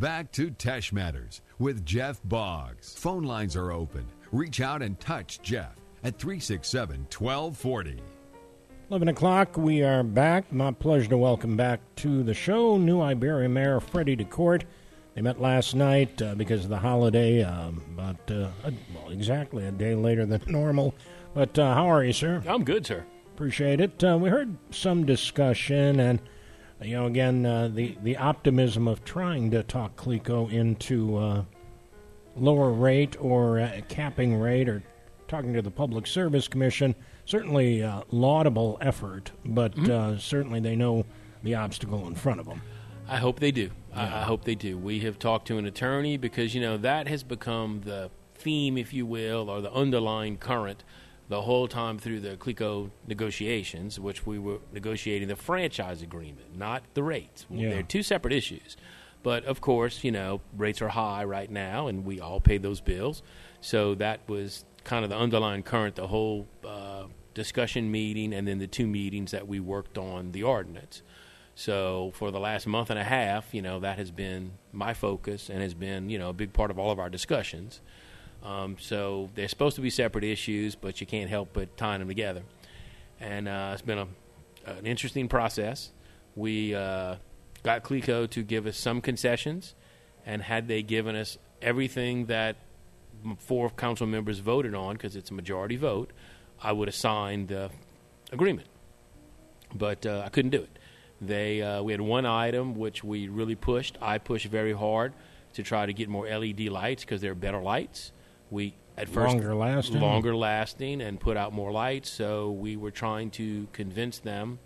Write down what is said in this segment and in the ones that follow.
Back to Teche Matters with Jeff Boggs. Phone lines are open. Reach out and touch Jeff at 367 1240. 11 o'clock, we are back. My pleasure to welcome back to the show New Iberia Mayor Freddie DeCourt. They met last night uh, because of the holiday, um, about uh, a, well, exactly a day later than normal. But uh, how are you, sir? I'm good, sir. Appreciate it. Uh, we heard some discussion, and you know, again, uh, the the optimism of trying to talk Cleco into uh, lower rate or capping rate, or talking to the Public Service Commission. Certainly, a laudable effort, but mm-hmm. certainly they know the obstacle in front of them. I hope they do. Yeah. I, hope they do. We have talked to an attorney because you know that has become the theme, if you will, or the underlying current the whole time through the Cleco negotiations, which we were negotiating the franchise agreement, not the rates. Yeah. They're two separate issues. But of course, you know, rates are high right now, and we all pay those bills. So that was kind of the underlying current, the whole uh, discussion meeting, and then the two meetings that we worked on the ordinance. So for the last month and a half, you know, that has been my focus and has been, you know, a big part of all of our discussions. Um, so they're supposed to be separate issues, but you can't help but tie them together. And uh, it's been a, an interesting process. We uh, got Cleco to give us some concessions, and had they given us everything that four council members voted on, because it's a majority vote, I would have signed the agreement. But uh, I couldn't do it. They uh, we had one item which we really pushed. I pushed very hard to try to get more LED lights because they're better lights. We at first longer lasting, longer lasting, and put out more lights. So we were trying to convince them,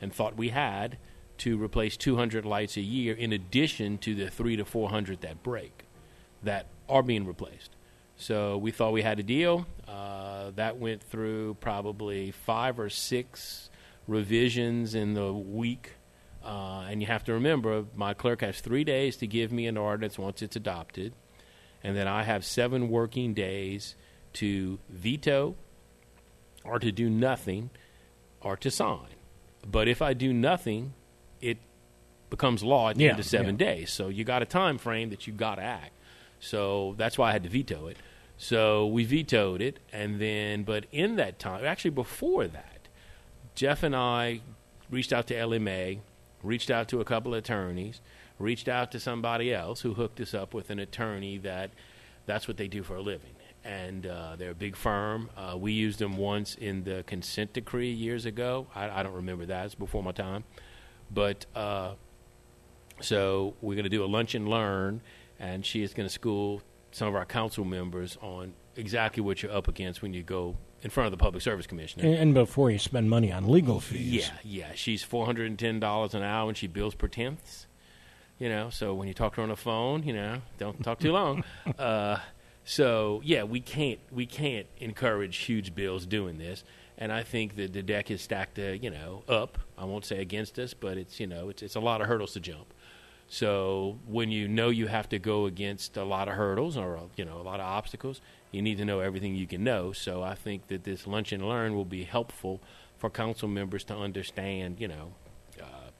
and thought we had to replace 200 lights a year in addition to the three to 400 that break, that are being replaced. So we thought we had a deal. Uh, that went through probably five or six revisions in the week uh, and you have to remember, my clerk has three days to give me an ordinance once it's adopted, and then I have seven working days to veto or to do nothing or to sign. But if I do nothing, it becomes law at the yeah, end of seven yeah. days. So you got a time frame that you got to act. So that's why I had to veto it. So we vetoed it, and then, but in that time, actually before that, Jeff and I reached out to LMA reached out to a couple of attorneys, reached out to somebody else who hooked us up with an attorney that that's what they do for a living. And uh, they're a big firm. Uh, we used them once in the consent decree years ago. I, I don't remember that; it's before my time. But uh, so we're going to do a lunch and learn, and she is going to school some of our council members on exactly what you're up against when you go in front of the Public Service Commission. And before you spend money on legal fees. Yeah, yeah. She's four hundred and ten dollars an hour, and she bills per tenths. You know, so when you talk to her on the phone, you know, don't talk too long. uh, so yeah, we can't we can't encourage huge bills doing this. And I think that the deck is stacked, uh, you know, up. I won't say against us, but it's you know, it's it's a lot of hurdles to jump. So when you know you have to go against a lot of hurdles or you know a lot of obstacles, you need to know everything you can know. So I think that this lunch and learn will be helpful for council members to understand, you know, uh,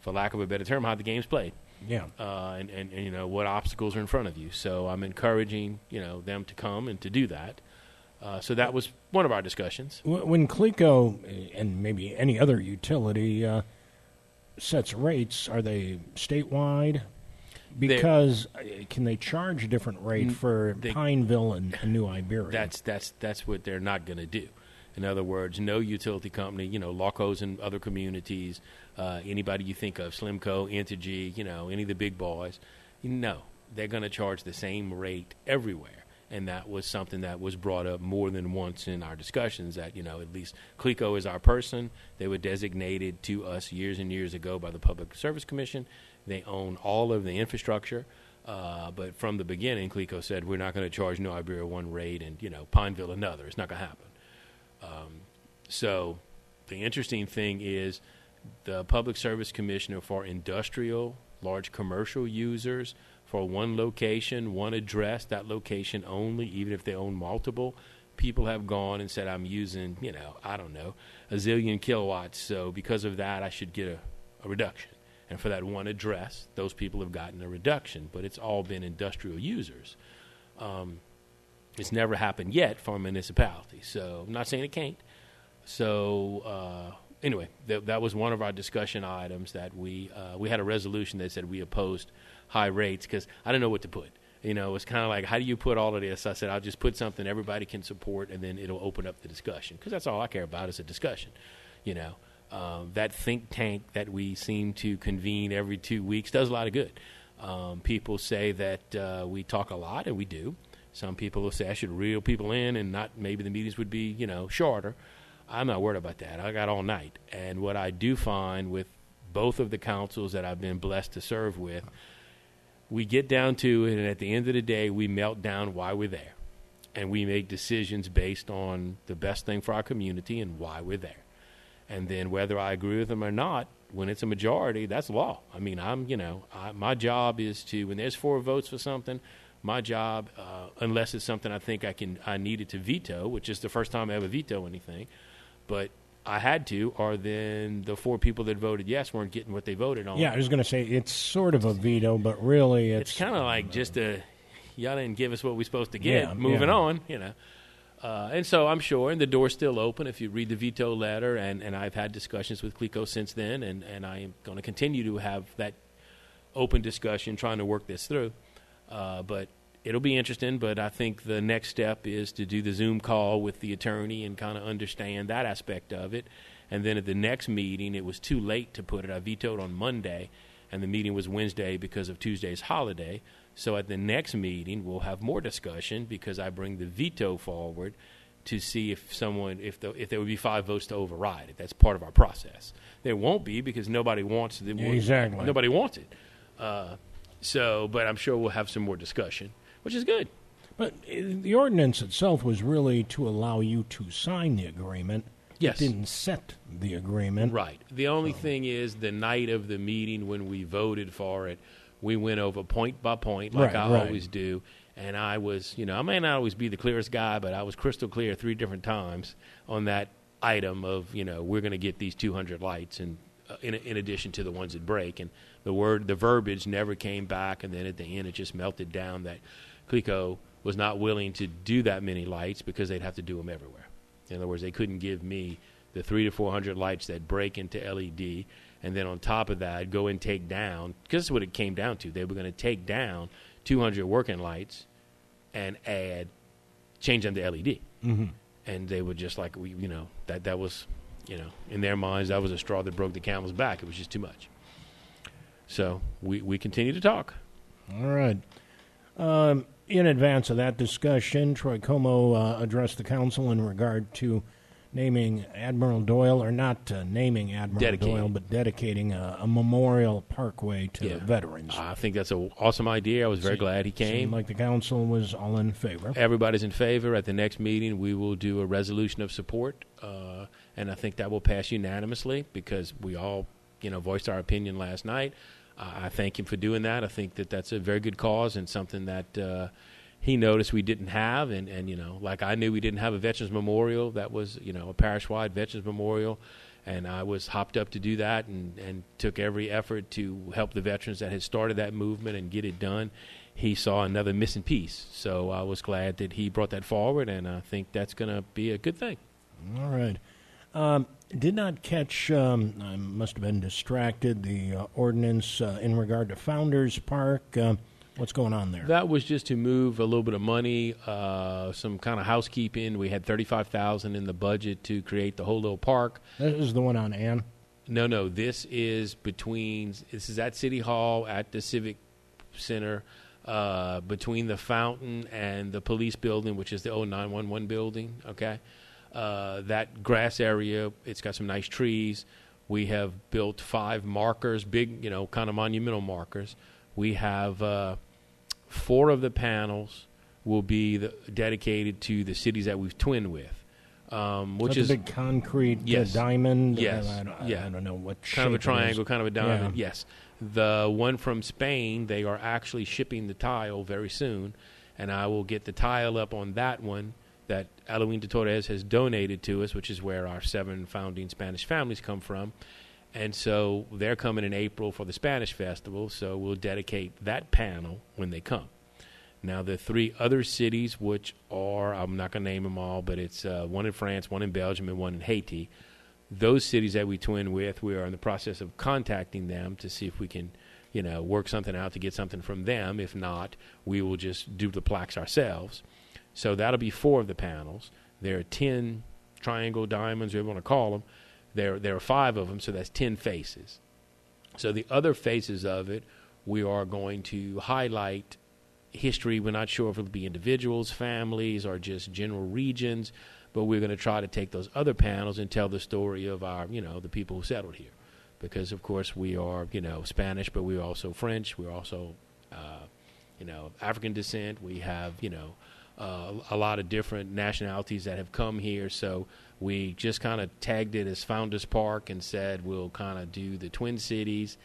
for lack of a better term, how the game's played. Yeah. Uh, and, and, and, you know, what obstacles are in front of you. So I'm encouraging, you know, them to come and to do that. Uh, so that was one of our discussions. When Cleco and maybe any other utility uh, sets rates, are they statewide? because uh, can they charge a different rate for they, Pineville and, and, New Iberia? That's that's that's what they're not going to do. In other words, no utility company, you know, Locos and other communities, uh, anybody you think of, SLEMCO, Entergy, you know, any of the big boys, no, they're going to charge the same rate everywhere. And that was something that was brought up more than once in our discussions. That you know, at least Cleco is our person. They were designated to us years and years ago by the Public Service Commission they own all of the infrastructure. Uh, but from the beginning, Cleco said we're not going to charge New Iberia one rate and you know Pineville another. It's not going to happen. Um, so the interesting thing is the Public Service Commissioner for industrial, large commercial users for one location, one address, that location only, even if they own multiple. People have gone and said, I'm using, you know, I don't know, a zillion kilowatts. So because of that, I should get a, a reduction And for that one address, those people have gotten a reduction, but it's all been industrial users. Um, it's never happened yet for a municipality. So I'm not saying it can't. So uh, anyway, th- that was one of our discussion items that we uh, we had a resolution that said we opposed high rates because I didn't know what to put. You know, it's kind of like how do you put all of this? I said I'll just put something everybody can support, and then it'll open up the discussion because that's all I care about is a discussion. You know, um, that think tank that we seem to convene every two weeks does a lot of good. Um, people say that uh, we talk a lot, and we do. Some people will say I should reel people in, and not maybe the meetings would be you know shorter. I'm not worried about that. I got all night, and what I do find with both of the councils that I've been blessed to serve with, we get down to it, and at the end of the day, we melt down why we're there, and we make decisions based on the best thing for our community and why we're there and then whether I agree with them or not, when it's a majority, that's law. I mean, I'm you know, I, my job is to when there's four votes for something, my job, uh, unless it's something I think I can I needed to veto, which is the first time I ever veto anything, but I had to, or then the four people that voted yes weren't getting what they voted on. Yeah, I was going to say it's sort of a veto, but really it's, it's kind of like just a y'all didn't give us what we're supposed to get. Yeah, Moving yeah. on, you know. Uh, and so I'm sure, and the door's still open if you read the veto letter, and, and I've had discussions with Cleco since then, and, and I am going to continue to have that open discussion trying to work this through. Uh, but it'll be interesting, but I think the next step is to do the Zoom call with the attorney and kind of understand that aspect of it. And then at the next meeting, it was too late to put it. I vetoed on Monday, and the meeting was Wednesday because of Tuesday's holiday. So at the next meeting, we'll have more discussion because I bring the veto forward to see if someone, if the, if there would be five votes to override it. That's part of our process. There won't be because nobody wants it. Exactly. Nobody wants it. Uh, so, but I'm sure we'll have some more discussion, which is good. But uh, the ordinance itself was really to allow you to sign the agreement. Yes. It didn't set the agreement. Right. The only thing is, the night of the meeting when we voted for it, we went over point by point, like Right, I right. always do. And I was, you know, I may not always be the clearest guy, but I was crystal clear three different times on that item of, you know, we're going to get these 200 lights, and uh, in, in addition to the ones that break. And the word, the verbiage never came back. And then at the end, it just melted down that Cleco was not willing to do that many lights because they'd have to do them everywhere. In other words, they couldn't give me the three to four hundred lights that break into LED, and then on top of that, go and take down because that's what it came down to. They were going to take down two hundred working lights and add, change them to LED, Mm-hmm. and they were just like we, you know, that that was, you know, in their minds that was a straw that broke the camel's back. It was just too much. So we we continue to talk. All right. Um, in advance of that discussion, Troy Como uh, addressed the council in regard to naming Admiral Doyle, or not uh, naming Admiral Dedicating. Doyle, but dedicating a, a memorial parkway to Yeah. Veterans. I think that's an awesome idea. I was very Seemed- glad he came. Seemed like the council was all in favor. everybody's in favor. At the next meeting, we will do a resolution of support, uh, and I think that will pass unanimously because we all, you know, voiced our opinion last night. I thank him for doing that. I think that that's a very good cause and something that uh, he noticed we didn't have, and and you know, like I knew we didn't have a veterans memorial that was you know a parish wide veterans memorial. And I was hopped up to do that, and, and took every effort to help the veterans that had started that movement and get it done he saw another missing piece. So I was glad that he brought that forward, and I think that's going to be a good thing. All right. Um, did not catch, um, I must have been distracted, the uh, ordinance uh, in regard to Founders Park. Uh, what's going on there? That was just to move a little bit of money, uh, some kind of housekeeping. We had thirty-five thousand in the budget to create the whole little park. this is the one on Ann. No, no, this is between. This is at City Hall at the Civic Center. Uh, between the fountain and the police building, which is the old 911 building, okay? Uh, that grass area, it's got some nice trees. We have built five markers, big, you know, kind of monumental markers. We have uh, four of the panels will be the, dedicated to the cities that we've twinned with, um, which is a big concrete Yes. diamond. Yes. I, Yeah. I don't know what kind of a shape it is. triangle, kind of a diamond. Yeah. Yes. The one from Spain, they are actually shipping the tile very soon, and I will get the tile up on that one that Alhaurín de Torres has donated to us, which is where our seven founding Spanish families come from. And so they're coming in April for the Spanish festival, so we'll dedicate that panel when they come. Now, the three other cities, which are, I'm not going to name them all, but it's uh, one in France, one in Belgium, and one in Haiti. Those cities that we twin with, we are in the process of contacting them to see if we can, you know, work something out to get something from them. If not, we will just do the plaques ourselves. So that'll be four of the panels. There are 10 triangle diamonds, whatever you want to call them. There, there are five of them, so that's 10 faces. So the other faces of it, we are going to highlight history. We're not sure if it'll be individuals, families, or just general regions, but we're going to try to take those other panels and tell the story of our, you know, the people who settled here. Because, of course, we are, you know, Spanish, but we're also French. We're also, uh, you know, African descent. We have, you know, uh, a lot of different nationalities that have come here. So we just kind of tagged it as Founders Park and said we'll kind of do the Twin Cities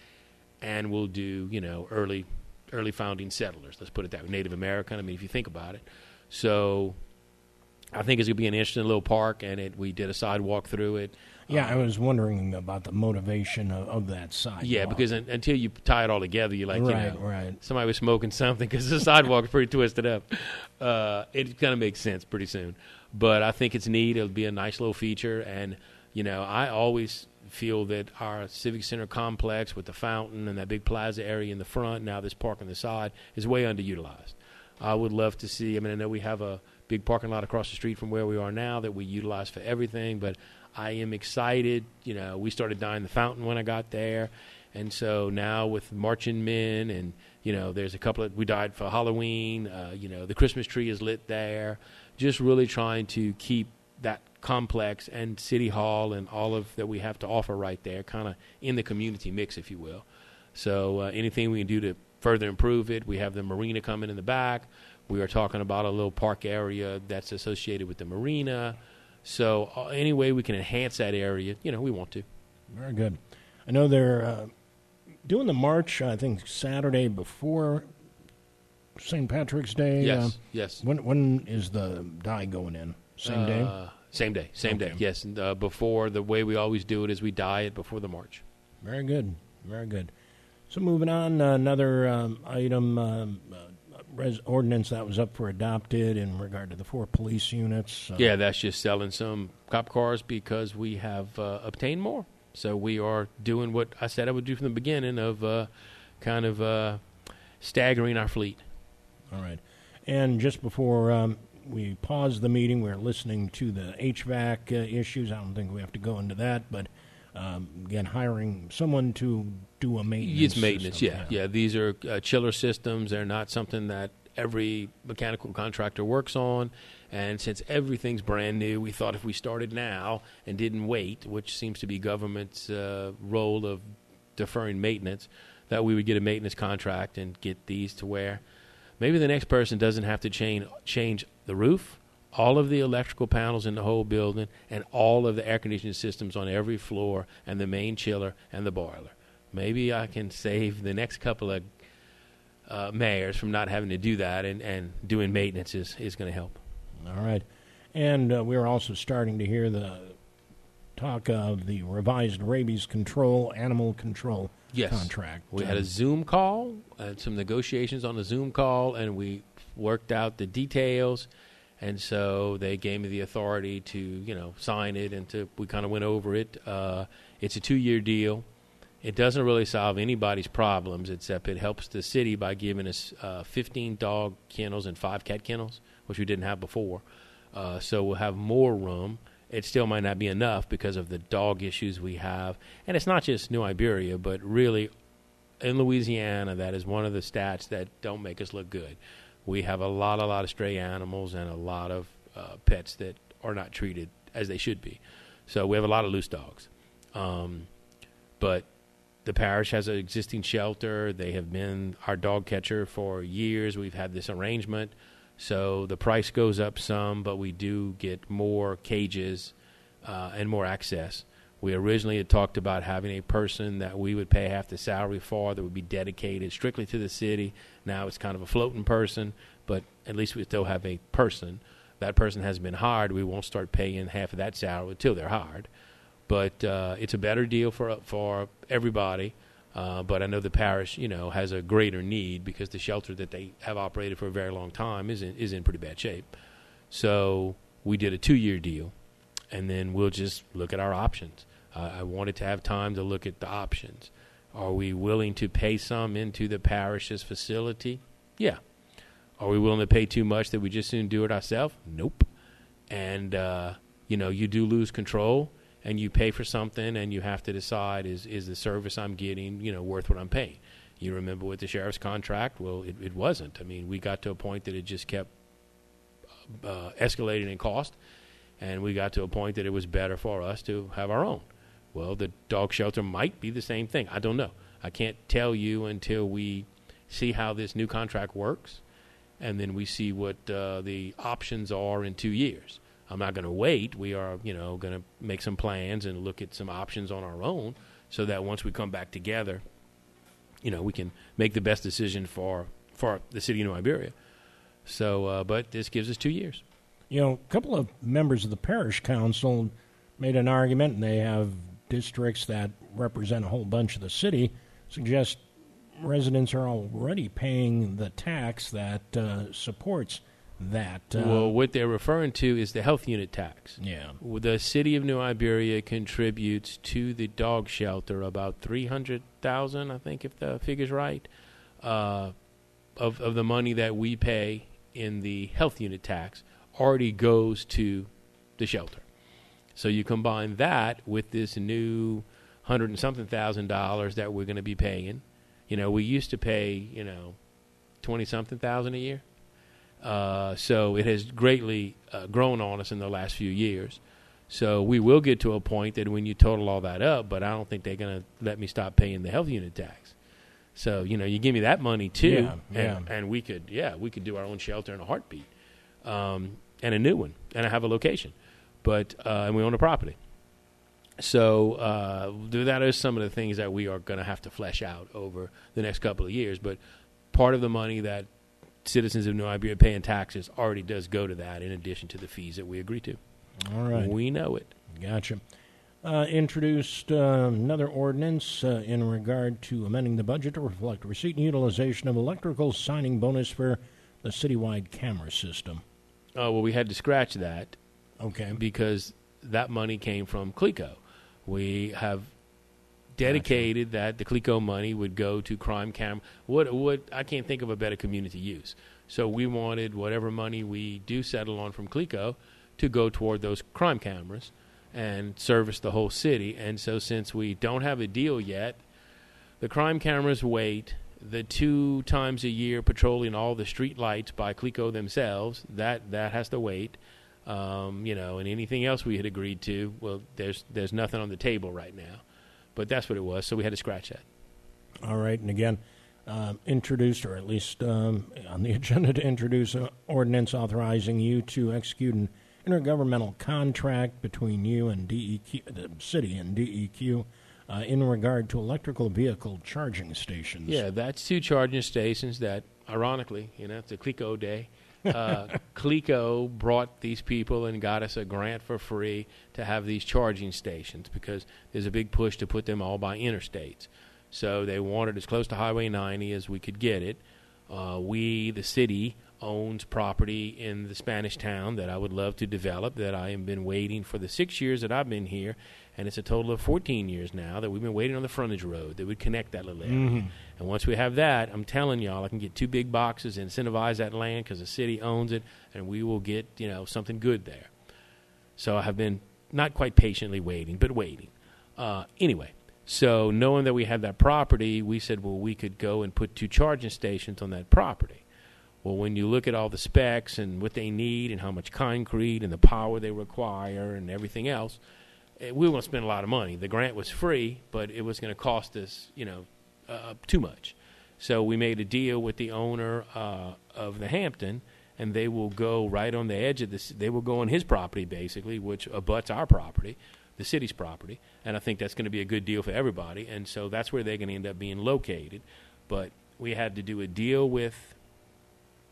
and we'll do, you know, early early founding settlers. Let's put it that way. Native American. I mean, if you think about it. So I think it's going to be an interesting little park, and it we did a sidewalk through it. Yeah, I was wondering about the motivation of, of that sidewalk. Yeah, because un- until you tie it all together, you're like, right, you know, right. somebody was smoking something because the sidewalk is pretty twisted up. Uh, it kind of makes sense pretty soon. But I think it's neat. It'll be a nice little feature. And, you know, I always feel that our Civic Center complex with the fountain and that big plaza area in the front, now this park on the side, is way underutilized. I would love to see, I mean, I know we have a big parking lot across the street from where we are now that we utilize for everything, but I am excited. You know, we started dyeing the fountain when I got there. And so now with marching men and, you know, there's a couple of, we died for Halloween. Uh, you know, the Christmas tree is lit there. Just really trying to keep that complex and City Hall and all of that we have to offer right there kind of in the community mix, if you will. So uh, anything we can do to further improve it. We have the marina coming in the back. We are talking about a little park area that's associated with the marina. So uh, any way we can enhance that area, you know, we want to. Very good. I know they're uh, doing the march. I think Saturday before St. Patrick's Day. Yes, Uh, yes. when when is the die going in? Same day. Uh, same day, same day. Yes, and, uh, before the way we always do it is we dye it before the march. Very good. Very good. So moving on, uh, another um, item, um, uh, res- ordinance that was up for adopted in regard to the four police units. Uh, Yeah, that's just selling some cop cars because we have uh, obtained more. So we are doing what I said I would do from the beginning of uh, kind of uh, staggering our fleet. All right. And just before um, we pause the meeting, we're listening to the HVAC uh, issues. I don't think we have to go into that, but um, again, hiring someone to do a maintenance. It's maintenance, system, yeah, yeah. These are uh, chiller systems. They're not something that every mechanical contractor works on. And since everything's brand new, we thought if we started now and didn't wait, which seems to be government's uh, role of deferring maintenance, that we would get a maintenance contract and get these to where maybe the next person doesn't have to change change the roof, all of the electrical panels in the whole building, and all of the air conditioning systems on every floor, and the main chiller and the boiler. Maybe I can save the next couple of uh, mayors from not having to do that, and, and doing maintenance is, is going to help. All right. And uh, we're also starting to hear the talk of the revised rabies control, animal control Yes. contract. We had a Um, Zoom call, and some negotiations on the Zoom call, and we worked out the details. And so they gave me the authority to, you know, sign it, and to we kind of went over it. Uh, it's a two-year deal. It doesn't really solve anybody's problems, except it helps the city by giving us uh, 15 dog kennels and five cat kennels, which we didn't have before. Uh, so we'll have more room. It still might not be enough because of the dog issues we have, and it's not just New Iberia, but really in Louisiana, that is one of the stats that don't make us look good. We have a lot, a lot of stray animals and a lot of uh, pets that are not treated as they should be. So we have a lot of loose dogs. Um, but the parish has an existing shelter. They have been our dog catcher for years. We've had this arrangement. So the price goes up some, but we do get more cages uh, and more access. We originally had talked about having a person that we would pay half the salary for that would be dedicated strictly to the city. Now it's kind of a floating person, but at least we still have a person. That person has been hired. We won't start paying half of that salary until they're hired. but uh, it's a better deal for for everybody. Uh, but I know the parish, you know, has a greater need because the shelter that they have operated for a very long time is in, is in pretty bad shape. So we did a two year deal, and then we'll just look at our options. Uh, I wanted to have time to look at the options. Are we willing to pay some into the parish's facility? Yeah. Are we willing to pay too much that we just soon do it ourselves? Nope. And uh, you know, you do lose control and you pay for something and you have to decide is is the service I'm getting you know worth what I'm paying. You remember with the sheriff's contract? Well, it, it wasn't. I mean, we got to a point that it just kept uh, escalating in cost, and we got to a point that it was better for us to have our own. Well, the dog shelter might be the same thing. I don't know. I can't tell you until we see how this new contract works, and then we see what uh, the options are in two years. I'm not going to wait. We are, you know, going to make some plans and look at some options on our own, so that once we come back together, you know, we can make the best decision for for the city of New Iberia. So, uh, but this gives us two years. You know, a couple of members of the parish council made an argument, and they have districts that represent a whole bunch of the city, suggest residents are already paying the tax that uh, supports that. Uh, well, what they're referring to is the health unit tax. Yeah. The city of New Iberia contributes to the dog shelter about three hundred thousand, I think, if the figure's right, uh, of of the money that we pay in the health unit tax already goes to the shelter. So you combine that with this new hundred and something thousand dollars that we're going to be paying. You know, we used to pay, you know, twenty something thousand a year. Uh, so it has greatly uh, grown on us in the last few years. So we will get to a point that when you total all that up, but I don't think they're going to let me stop paying the health unit tax. So you know, you give me that money too, Yeah, and, yeah. and we could, yeah, we could do our own shelter in a heartbeat, um, and a new one, and I have a location, but uh, and we own a property. So uh, that is some of the things that we are going to have to flesh out over the next couple of years. But part of the money that citizens of New Iberia pay in taxes already does go to that, in addition to the fees that we agree to. all right. We know it. Gotcha. Uh, introduced uh, another ordinance uh, in regard to amending the budget to reflect receipt and utilization of electrical signing bonus for the citywide camera system. Uh, well, we had to scratch that Okay. because that money came from CLECO. We have dedicated that the CLECO money would go to crime cam. What what I can't think of a better community use. So we wanted whatever money we do settle on from CLECO to go toward those crime cameras and service the whole city. And so since we don't have a deal yet, the crime cameras wait. The two times a year patrolling all the street lights by CLECO themselves that that has to wait um, you know, and anything else we had agreed to. Well, there's there's nothing on the table right now, but that's what it was. So we had to scratch that. All right. And again, um, introduced, or at least um, on the agenda to introduce an ordinance authorizing you to execute an intergovernmental contract between you and DEQ, the city and DEQ, uh, in regard to electrical vehicle charging stations. Yeah, that's two charging stations that, ironically, you know, it's a Cleco day. Uh, Cleco brought these people and got us a grant for free to have these charging stations because there's a big push to put them all by interstates. So they wanted as close to Highway 90 as we could get it. Uh, we, the city, owns property in the Spanish town that I would love to develop. That I have been waiting for the six years that I've been here, and it's a total of 14 years now that we've been waiting on the frontage road that would connect that little area. And once we have that, I'm telling y'all, I can get two big boxes, incentivize that land because the city owns it, and we will get you know something good there. So I have been not quite patiently waiting, but waiting. Uh, anyway, so knowing that we had that property, we said, well, we could go and put two charging stations on that property. Well, when you look at all the specs and what they need and how much concrete and the power they require and everything else, eh, we to spend a lot of money. The grant was free, but it was going to cost us, you know, uh, too much. So we made a deal with the owner uh, of the Hampton, and they will go right on the edge of this. They will go on his property, basically, which abuts our property, the city's property. And I think that's going to be a good deal for everybody. And so that's where they're going to end up being located. But we had to do a deal with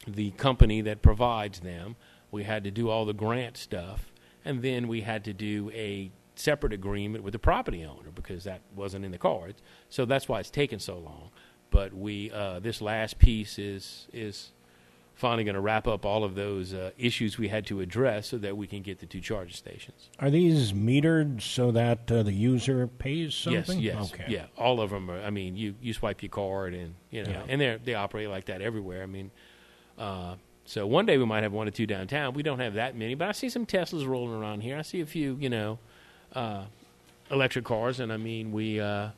the company that provides them. We had to do all the grant stuff, and then we had to do a separate agreement with the property owner because that wasn't in the cards. So that's why it's taken so long. But we uh, this last piece is is finally going to wrap up all of those uh, issues we had to address so that we can get the two charging stations. Are these metered so that uh, the user pays something? Yes, yes, Okay. yeah. All of them are. I mean, you, you swipe your card, and you know, Yeah. and they they operate like that everywhere. I mean, uh, so one day we might have one or two downtown. We don't have that many, but I see some Teslas rolling around here. I see a few, you know, uh, electric cars, and I mean, we uh,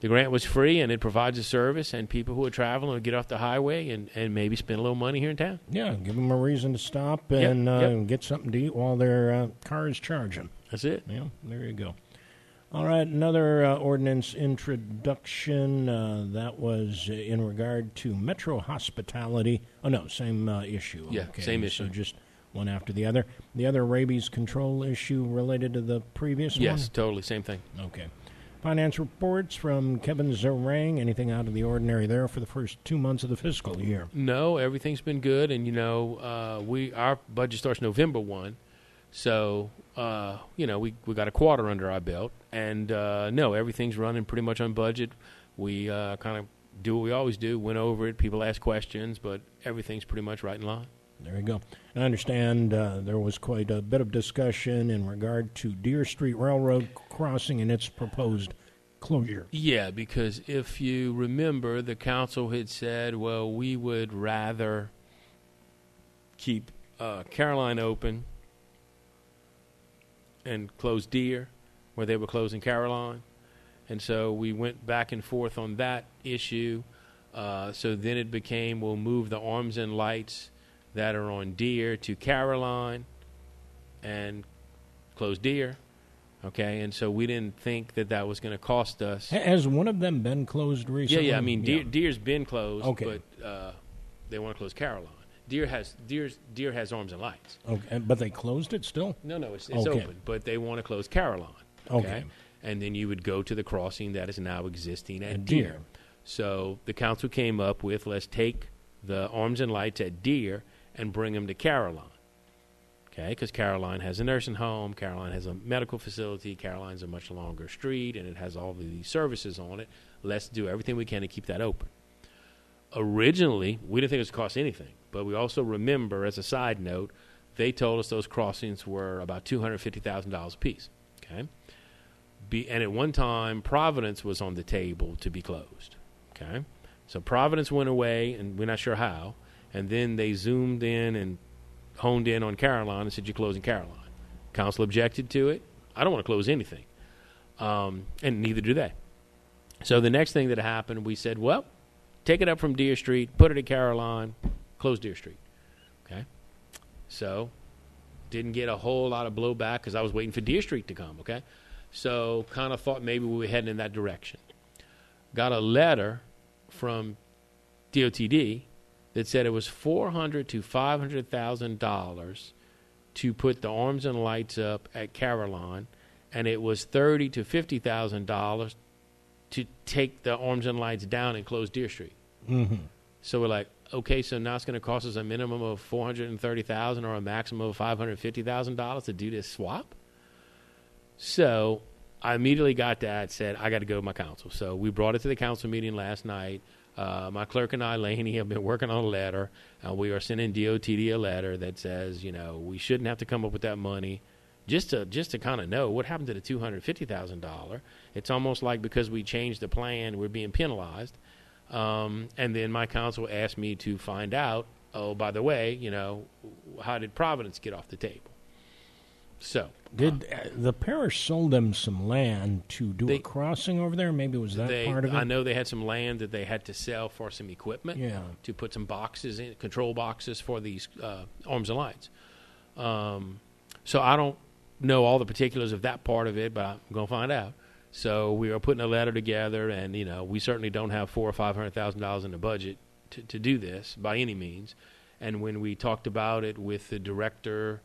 the grant was free, and it provides a service, and people who are traveling will get off the highway and, and maybe spend a little money here in town. Yeah, give them a reason to stop Yep, and uh, yep. get something to eat while their uh, car is charging. That's it. Yeah, there you go. All right, another uh, ordinance introduction. Uh, that was in regard to Metro Hospitality. Oh, no, same uh, issue. Yeah, okay, same issue. So just one after the other. The other rabies control issue related to the previous one? Yes, totally same thing. Okay. Finance reports from Kevin Zarang. Anything out of the ordinary there for the first two months of the fiscal year? No, everything's been good, and you know, uh, we our budget starts November one, so uh, you know we we got a quarter under our belt, and uh, no, everything's running pretty much on budget. We uh, kind of do what we always do, went over it. People ask questions, but everything's pretty much right in line. There you go. I understand uh, there was quite a bit of discussion in regard to Deer Street Railroad crossing and its proposed closure. Yeah, because if you remember, the council had said, well, we would rather keep uh, Caroline open and close Deer, where they were closing Caroline. And so we went back and forth on that issue. Uh, so then it became we'll move the arms and lights that are on Deer to Caroline and close Deer. Okay, and so we didn't think that that was going to cost us. Has one of them been closed recently? yeah. Yeah. I mean, Deer, Deer's been closed, Okay. but uh, they want to close Caroline. Deer has Deer's, Deer has arms and lights. Okay, but they closed it still? No, no, it's, it's Okay. open, but they want to close Caroline. Okay. and then you would go to the crossing that is now existing at At Deer. Deer. So the council came up with let's take the arms and lights at Deer and bring them to Caroline. Okay, because Caroline has a nursing home, Caroline has a medical facility, Caroline's a much longer street, and it has all of these services on it. Let's do everything we can to keep that open. Originally, we didn't think it was cost anything, but we also remember, as a side note, they told us those crossings were about two hundred fifty thousand dollars a piece. Okay, be, and at one time, Providence was on the table to be closed. Okay, so Providence went away, and we're not sure how. And then they zoomed in and honed in on Caroline and said, "You're closing Caroline." Council objected to it. I don't want to close anything, um, and neither do they. So the next thing that happened, we said, "Well, take it up from Deer Street, put it at Caroline, close Deer Street." Okay, so didn't get a whole lot of blowback because I was waiting for Deer Street to come. Okay, so kind of thought maybe we were heading in that direction. Got a letter from DOTD that said it was four hundred to five hundred thousand dollars to put the arms and lights up at Caroline, and it was thirty to fifty thousand dollars to take the arms and lights down and close Deer Street. Mm-hmm. So we're like, okay, so now it's going to cost us a minimum of four hundred and thirty thousand or a maximum of five hundred fifty thousand dollars to do this swap. So I immediately got that. Said I got to go to my council. So we brought it to the council meeting last night. Uh, my clerk and I, Laney, have been working on a letter. Uh, we are sending DOTD a letter that says, you know, we shouldn't have to come up with that money, just to just to kind of know what happened to the two hundred fifty thousand dollar. It's almost like because we changed the plan, we're being penalized. Um, and then my counsel asked me to find out. Oh, by the way, you know, how did Providence get off the table? So Did uh, the parish sold them some land to do They- a crossing over there? Maybe was that they, part of it? I know they had some land that they had to sell for some equipment. Yeah. to put some boxes in, control boxes for these uh, arms and lights. Um, so I don't know all the particulars of that part of it, but I'm going to find out. So we are putting a letter together, and you know we certainly don't have four or five hundred thousand dollars in the budget to, to do this by any means. And when we talked about it with the director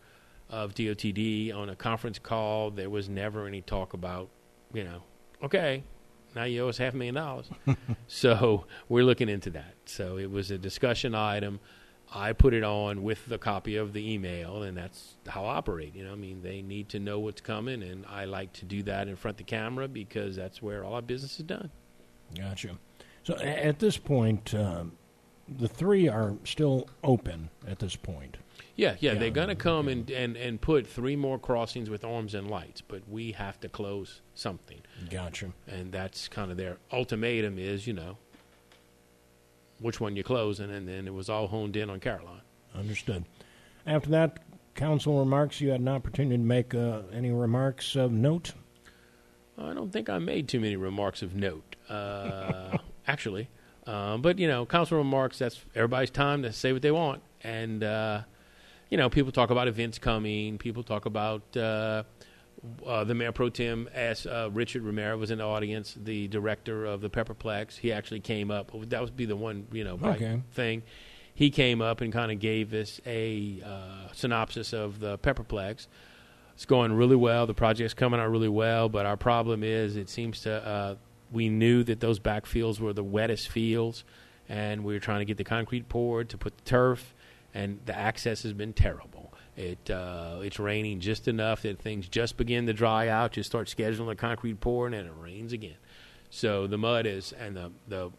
of DOTD on a conference call, there was never any talk about, you know, okay, now you owe us half a million dollars. so we're looking into that. So it was a discussion item. I put it on with the copy of the email, and that's how I operate. You know, I mean, they need to know what's coming, and I like to do that in front of the camera because that's where all our business is done. Gotcha. So at this point, um, the three are still open at this point. Yeah, yeah, Yeah, they're going to come okay. and, and, and put three more crossings with arms and lights, but we have to close something. Gotcha. And that's kind of their ultimatum is, you know, which one you closing, and then it was all honed in on Caroline. Understood. After that, council remarks. You had an opportunity to make uh, any remarks of note. I don't think I made too many remarks of note, uh, actually. Uh, but you know, council remarks. That's everybody's time to say what they want, and uh, you know, people talk about events coming. People talk about uh, the mayor pro tem. As uh, Richard Romero was in the audience, the director of the Pepperplex, he actually came up. That would be the one you know Okay. thing. He came up and kind of gave us a uh, synopsis of the Pepperplex. It's going really well. The project's coming out really well, but our problem is it seems to. Uh, we knew that those backfields were the wettest fields, and we were trying to get the concrete poured to put the turf, and the access has been terrible. It uh, it's raining just enough that things just begin to dry out. You start scheduling the concrete pouring, and it rains again. So the mud is and the the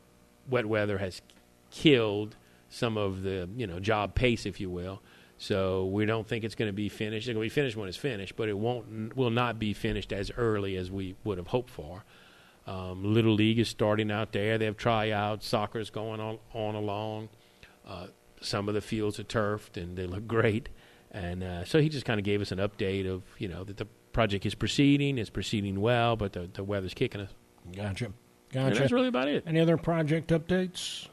wet weather has killed some of the you know job pace, if you will. So we don't think it's going to be finished. It's going to be finished when it's finished, but it won't will not be finished as early as we would have hoped for. Um, Little League is starting out there. They have tryouts. Soccer's going on on along. Uh, some of the fields are turfed and they look great. And uh, so he just kind of gave us an update of you know that the project is proceeding, it's proceeding well, but the the weather's kicking us. Gotcha. And Gotcha. that's really about it. Any other project updates?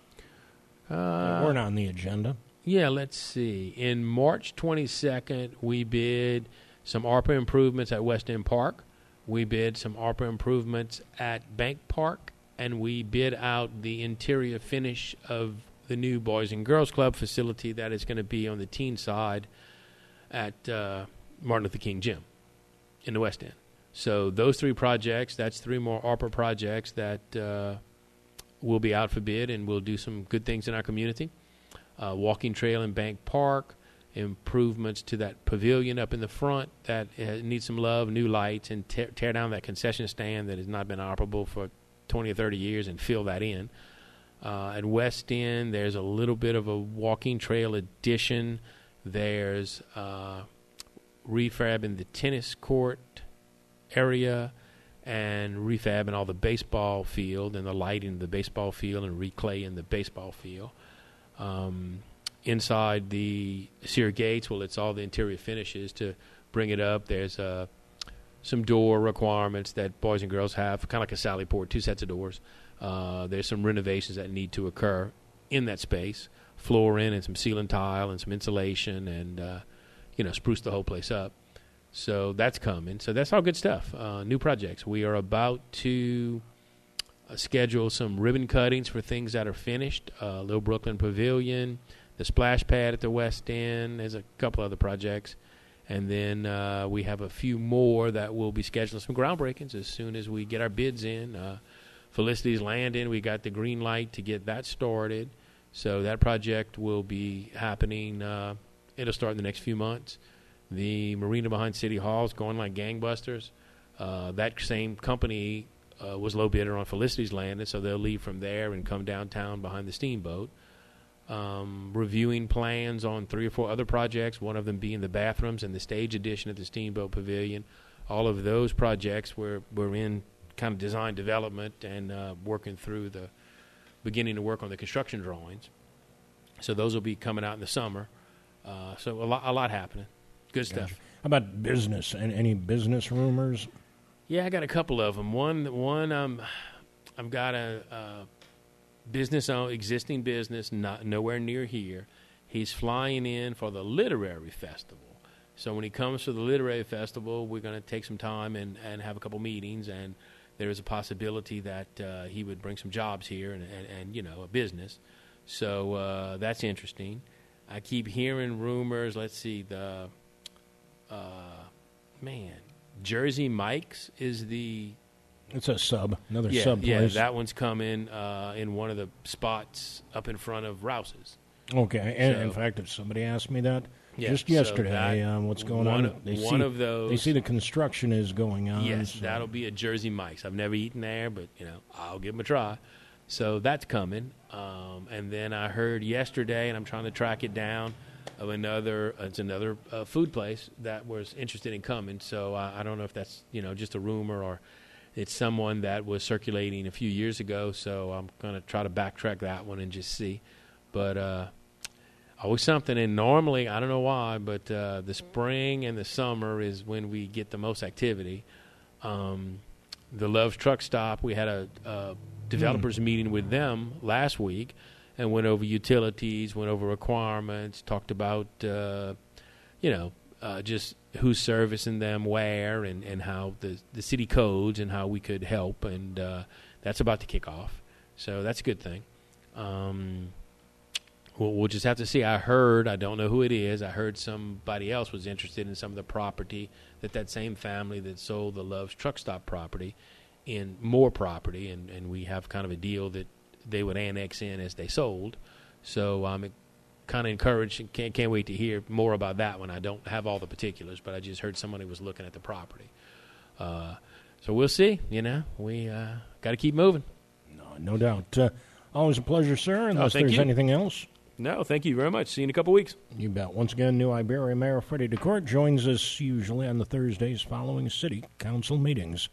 Uh, We're not on the agenda. Yeah, let's see. In March 22nd, we bid some ARPA improvements at West End Park. We bid some ARPA improvements at Bank Park, and we bid out the interior finish of the new Boys and Girls Club facility that is going to be on the teen side at uh, Martin Luther King Gym in the West End. So those three projects, that's three more ARPA projects that uh, will be out for bid, and we'll do some good things in our community uh, walking trail in Bank Park, improvements to that pavilion up in the front that uh, needs some love, new lights, and tear, tear down that concession stand that has not been operable for 20 or 30 years and fill that in. Uh, at West End, there's a little bit of a walking trail addition. There's uh, in the tennis court area and refab in all the baseball field and the lighting of the baseball field and reclay in the baseball field um, inside the Sear gates. Well, it's all the interior finishes to bring it up. There's uh, some door requirements that boys and girls have, kind of like a Sally Port, two sets of doors. Uh, there's some renovations that need to occur in that space, flooring and some ceiling tile and some insulation, and uh, you know spruce the whole place up. So that's coming. So that's all good stuff. Uh, new projects. We are about to uh, schedule some ribbon cuttings for things that are finished. Uh, Little Brooklyn Pavilion, the splash pad at the West End. There's a couple other projects. And then uh, we have a few more that will be scheduling some groundbreakings as soon as we get our bids in. Uh, Felicity's Landing, we got the green light to get that started. So that project will be happening. Uh, it'll start in the next few months. The marina behind City Hall is going like gangbusters. Uh, that same company uh, was low bidder on Felicity's Landing, so they'll leave from there and come downtown behind the steamboat. Um, reviewing plans on three or four other projects, one of them being the bathrooms and the stage addition at the Steamboat Pavilion. All of those projects we're, we're in kind of design development and uh, working through the beginning to work on the construction drawings. So those will be coming out in the summer. Uh, so a lot, a lot happening. Good stuff. Gotcha. How about business? Any, any business rumors? Yeah, I got a couple of them. One, one, um, I've got a, a business, own, existing business, not nowhere near here. He's flying in for the literary festival. So when he comes to the literary festival, we're going to take some time and, and have a couple meetings. And there is a possibility that uh, he would bring some jobs here and, and, and you know a business. So uh, that's interesting. I keep hearing rumors. Let's see the uh, man Jersey Mike's is the It's a sub, another yeah sub yeah place. that one's coming uh, in one of the spots up in front of Rouse's. Okay, and in fact, if somebody asked me that Yeah, just so yesterday, that- um, what's going one on? they one see, of those- They see the construction is going on. Yes, so- that'll be at Jersey Mike's. I've never eaten there, but you know I'll give them a try. So that's coming. Um, and then I heard yesterday, and I'm trying to track it down, of another. It's another uh, food place that was interested in coming. So I, I don't know if that's you know just a rumor or it's someone that was circulating a few years ago. So I'm gonna try to backtrack that one and just see. But uh, always something. And normally, I don't know why, but uh, the spring and the summer is when we get the most activity. Um, the Love's Truck Stop, we had a, a developers meeting with them last week and went over utilities, went over requirements, talked about, uh, you know, uh, just who's servicing them where and, and how the, the city codes and how we could help. And uh, that's about to kick off. So that's a good thing. Um, We'll, we'll just have to see. I heard, I don't know who it is. I heard somebody else was interested in some of the property that that same family that sold the Love's truck stop property in more property, and, and we have kind of a deal that they would annex in as they sold. So I'm kind of encouraged and can't, can't wait to hear more about that one. I don't have all the particulars, but I just heard somebody was looking at the property. Uh, so we'll see. You know, we uh, got to keep moving. No, no doubt. Uh, always a pleasure, sir. Unless thank there's you. anything else. No, thank you very much. See you in a couple weeks. You bet. Once again, New Iberia Mayor Freddie DeCourt joins us usually on the Thursdays following city council meetings.